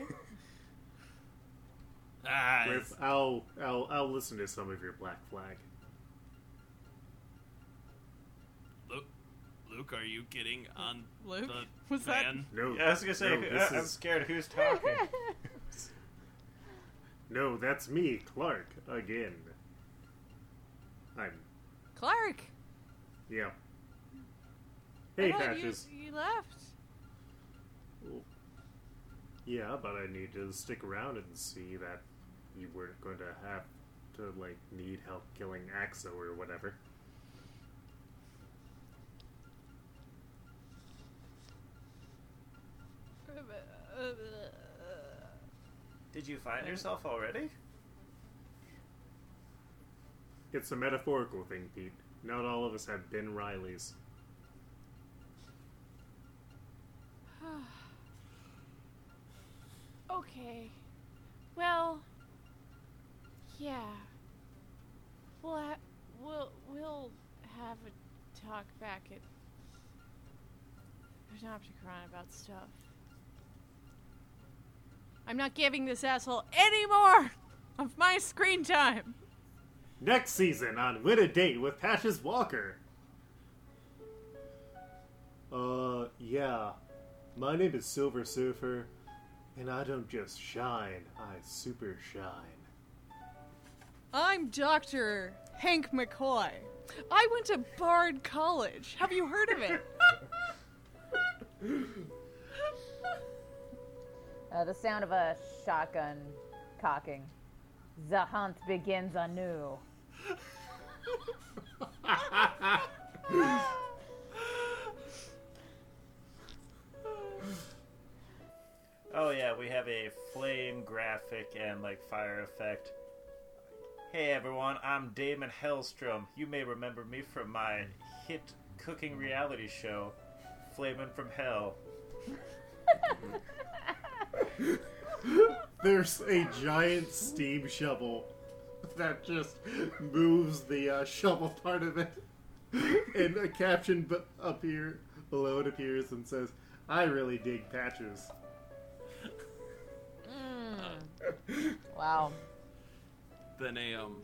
Ah, Where- I'll, I'll, I'll listen to some of your Black Flag. Luke, Luke, are you getting on Luke? the Was that- van? No, I was gonna say, no, who- this I- I'm is- scared. Who's talking? no, that's me, Clark, again. I'm, Clark! yeah. I Hey, thought you, Patches. you left. Yeah, but I need to stick around and see that you weren't going to have to, like, need help killing Axo or whatever. Did you find yourself already? It's a metaphorical thing, Pete. Not all of us have been Rileys. Okay. Well, yeah. We'll ha- we'll we'll have a talk back at Panopticon about stuff. I'm not giving this asshole any more of my screen time. Next season on Win a Date with Patches Walker. Uh, yeah. My name is Silver Surfer, and I don't just shine, I super shine. I'm Dr. Hank McCoy. I went to Bard College. Have you heard of it? Uh, the sound of a shotgun cocking. The hunt begins anew. Oh yeah, we have a flame graphic and like fire effect. Hey everyone, I'm Daimon Hellstrom. You may remember me from my hit cooking reality show, Flamin' from Hell. There's a giant steam shovel that just moves the uh, shovel part of it. And a caption b- up here below it appears and says, I really dig patches. Wow. Then a um,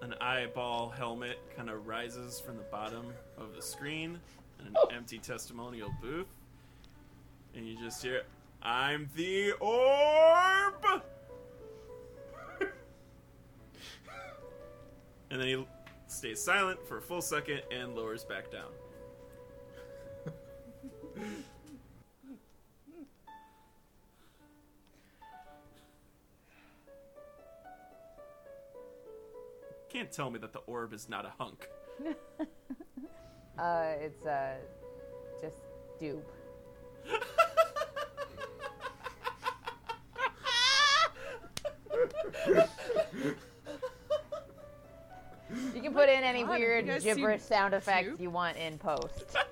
an eyeball helmet kind of rises from the bottom of the screen, and an empty testimonial booth, and you just hear, "I'm the orb," and then he stays silent for a full second and lowers back down. Can't tell me that the orb is not a hunk. Uh, it's uh, just dupe. You can put in any God, weird gibberish sound effects Dupe? you want in post. But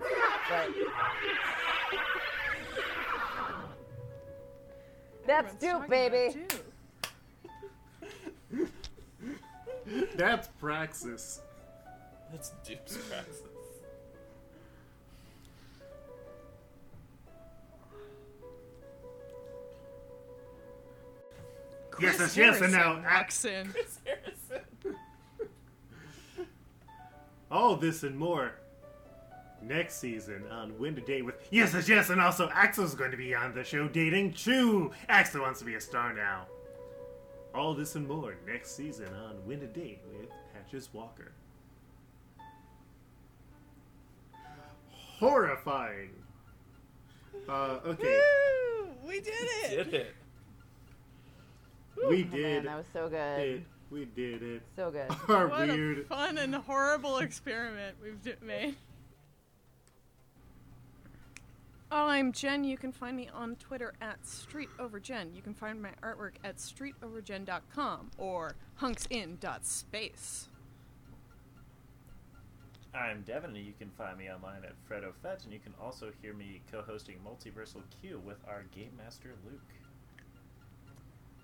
that's Everyone's dupe, talking baby. about Dupe. That's Praxis. That's Dupe's praxis. Yes, Chris yes, yes, and Harrison now walks in. All this and more next season on Win to Date with Yes, yes, yes, and also Axel's going to be on the show dating Chew. Axel wants to be a star now. All this and more next season on Win a Date with Patches Walker. Horrifying. Uh, okay, Woo! We did it. We did it? we Oh, man, did that was so good. it. We did it. So good. Our What a fun and horrible experiment we've d- made. I'm Jen. You can find me on Twitter at StreetOverJen. You can find my artwork at StreetOverJen.com or HunksIn.space. I'm Devin, and you can find me online at Fredo Fetch, and you can also hear me co-hosting Multiversal Q with our Game Master Luke.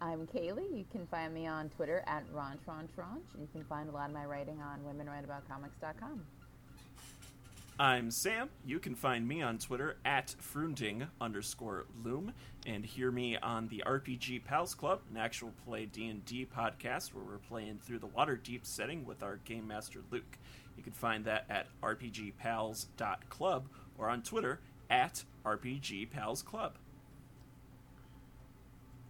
I'm Kaylee. You can find me on Twitter at RonchRonchRonch. and You can find a lot of my writing on WomenWriteAboutComics.com. I'm Sam. You can find me on Twitter at Frunding underscore Loom and hear me on the RPG Pals Club, an actual play D&D podcast where we're playing through the Waterdeep setting with our Game Master Luke. You can find that at rpgpals.club or on Twitter at rpgpalsclub.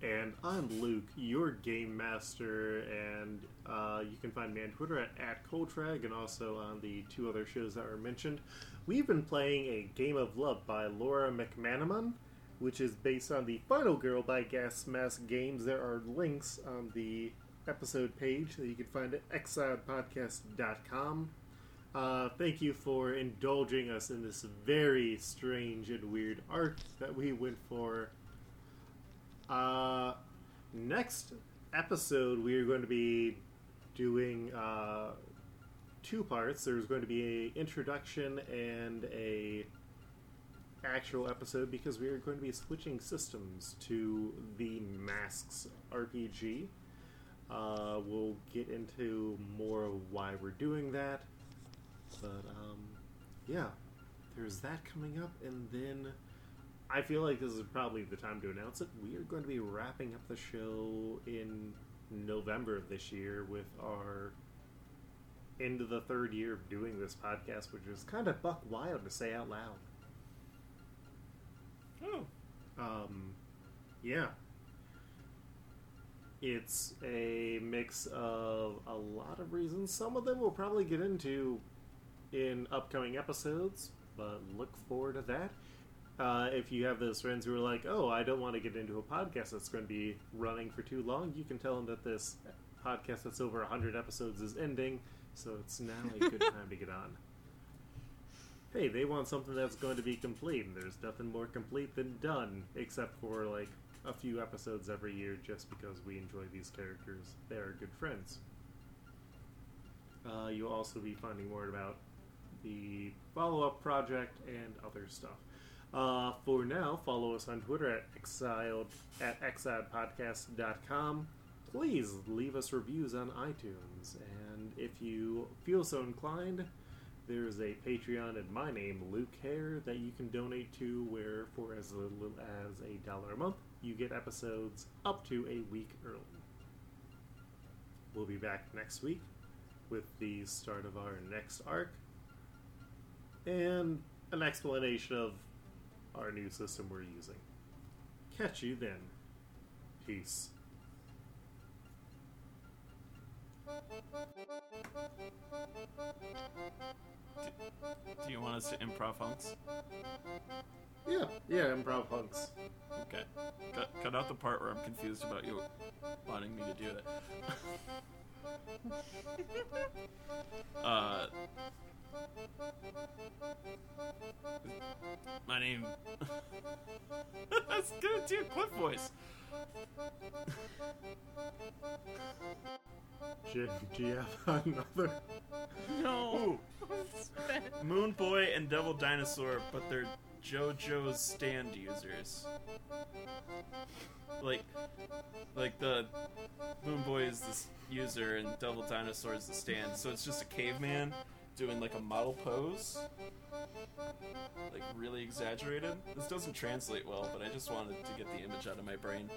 And I'm Luke, your game master, and uh, you can find me on Twitter at, at Coltrag and also on the two other shows that were mentioned. We've been playing a Game of Love by Laura McManaman, which is based on the Final Girl by Gas Mask Games. There are links on the episode page that you can find at exilepodcast.com. Uh, thank you for indulging us in this very strange and weird arc that we went for. Uh, next episode, we are going to be doing uh, two parts. There's going to be a introduction and a actual episode because we are going to be switching systems to the Masks RPG. Uh, we'll get into more of why we're doing that, but um, yeah, there's that coming up, and then. I feel like this is probably the time to announce it. We are going to be wrapping up the show in November of this year with our end of the third year of doing this podcast, which is kind of buck wild to say out loud. Oh. Um, yeah. It's a mix of a lot of reasons. Some of them we'll probably get into in upcoming episodes, but look forward to that. Uh, if you have those friends who are like, oh, I don't want to get into a podcast that's going to be running for too long, you can tell them that this podcast that's over 100 episodes is ending, so it's now a good time to get on. Hey, they want something that's going to be complete, and there's nothing more complete than done, except for like a few episodes every year just because we enjoy these characters. They are good friends. Uh, you'll also be finding more about the follow up project and other stuff. Uh, for now, follow us on Twitter at exiled at exilepodcast.com please leave us reviews on iTunes. And if you feel so inclined, there's a Patreon in my name, Luke Hare, that you can donate to, where for as little as a dollar a month, you get episodes up to a week early. We'll be back next week with the start of our next arc and an explanation of our new system we're using. Catch you then. Peace. Do you want us to improv hunks? Yeah, yeah, improv hunks. Okay. Cut, cut out the part where I'm confused about you wanting me to do it. uh, my name. That's gonna do Cliff voice. J- do you have another? No. Moon Boy and Devil Dinosaur, but they're JoJo's stand users. Like, like the Moon Boy is this user and Devil Dinosaur is the stand. So it's just a caveman doing like a model pose, like really exaggerated. This doesn't translate well, but I just wanted to get the image out of my brain.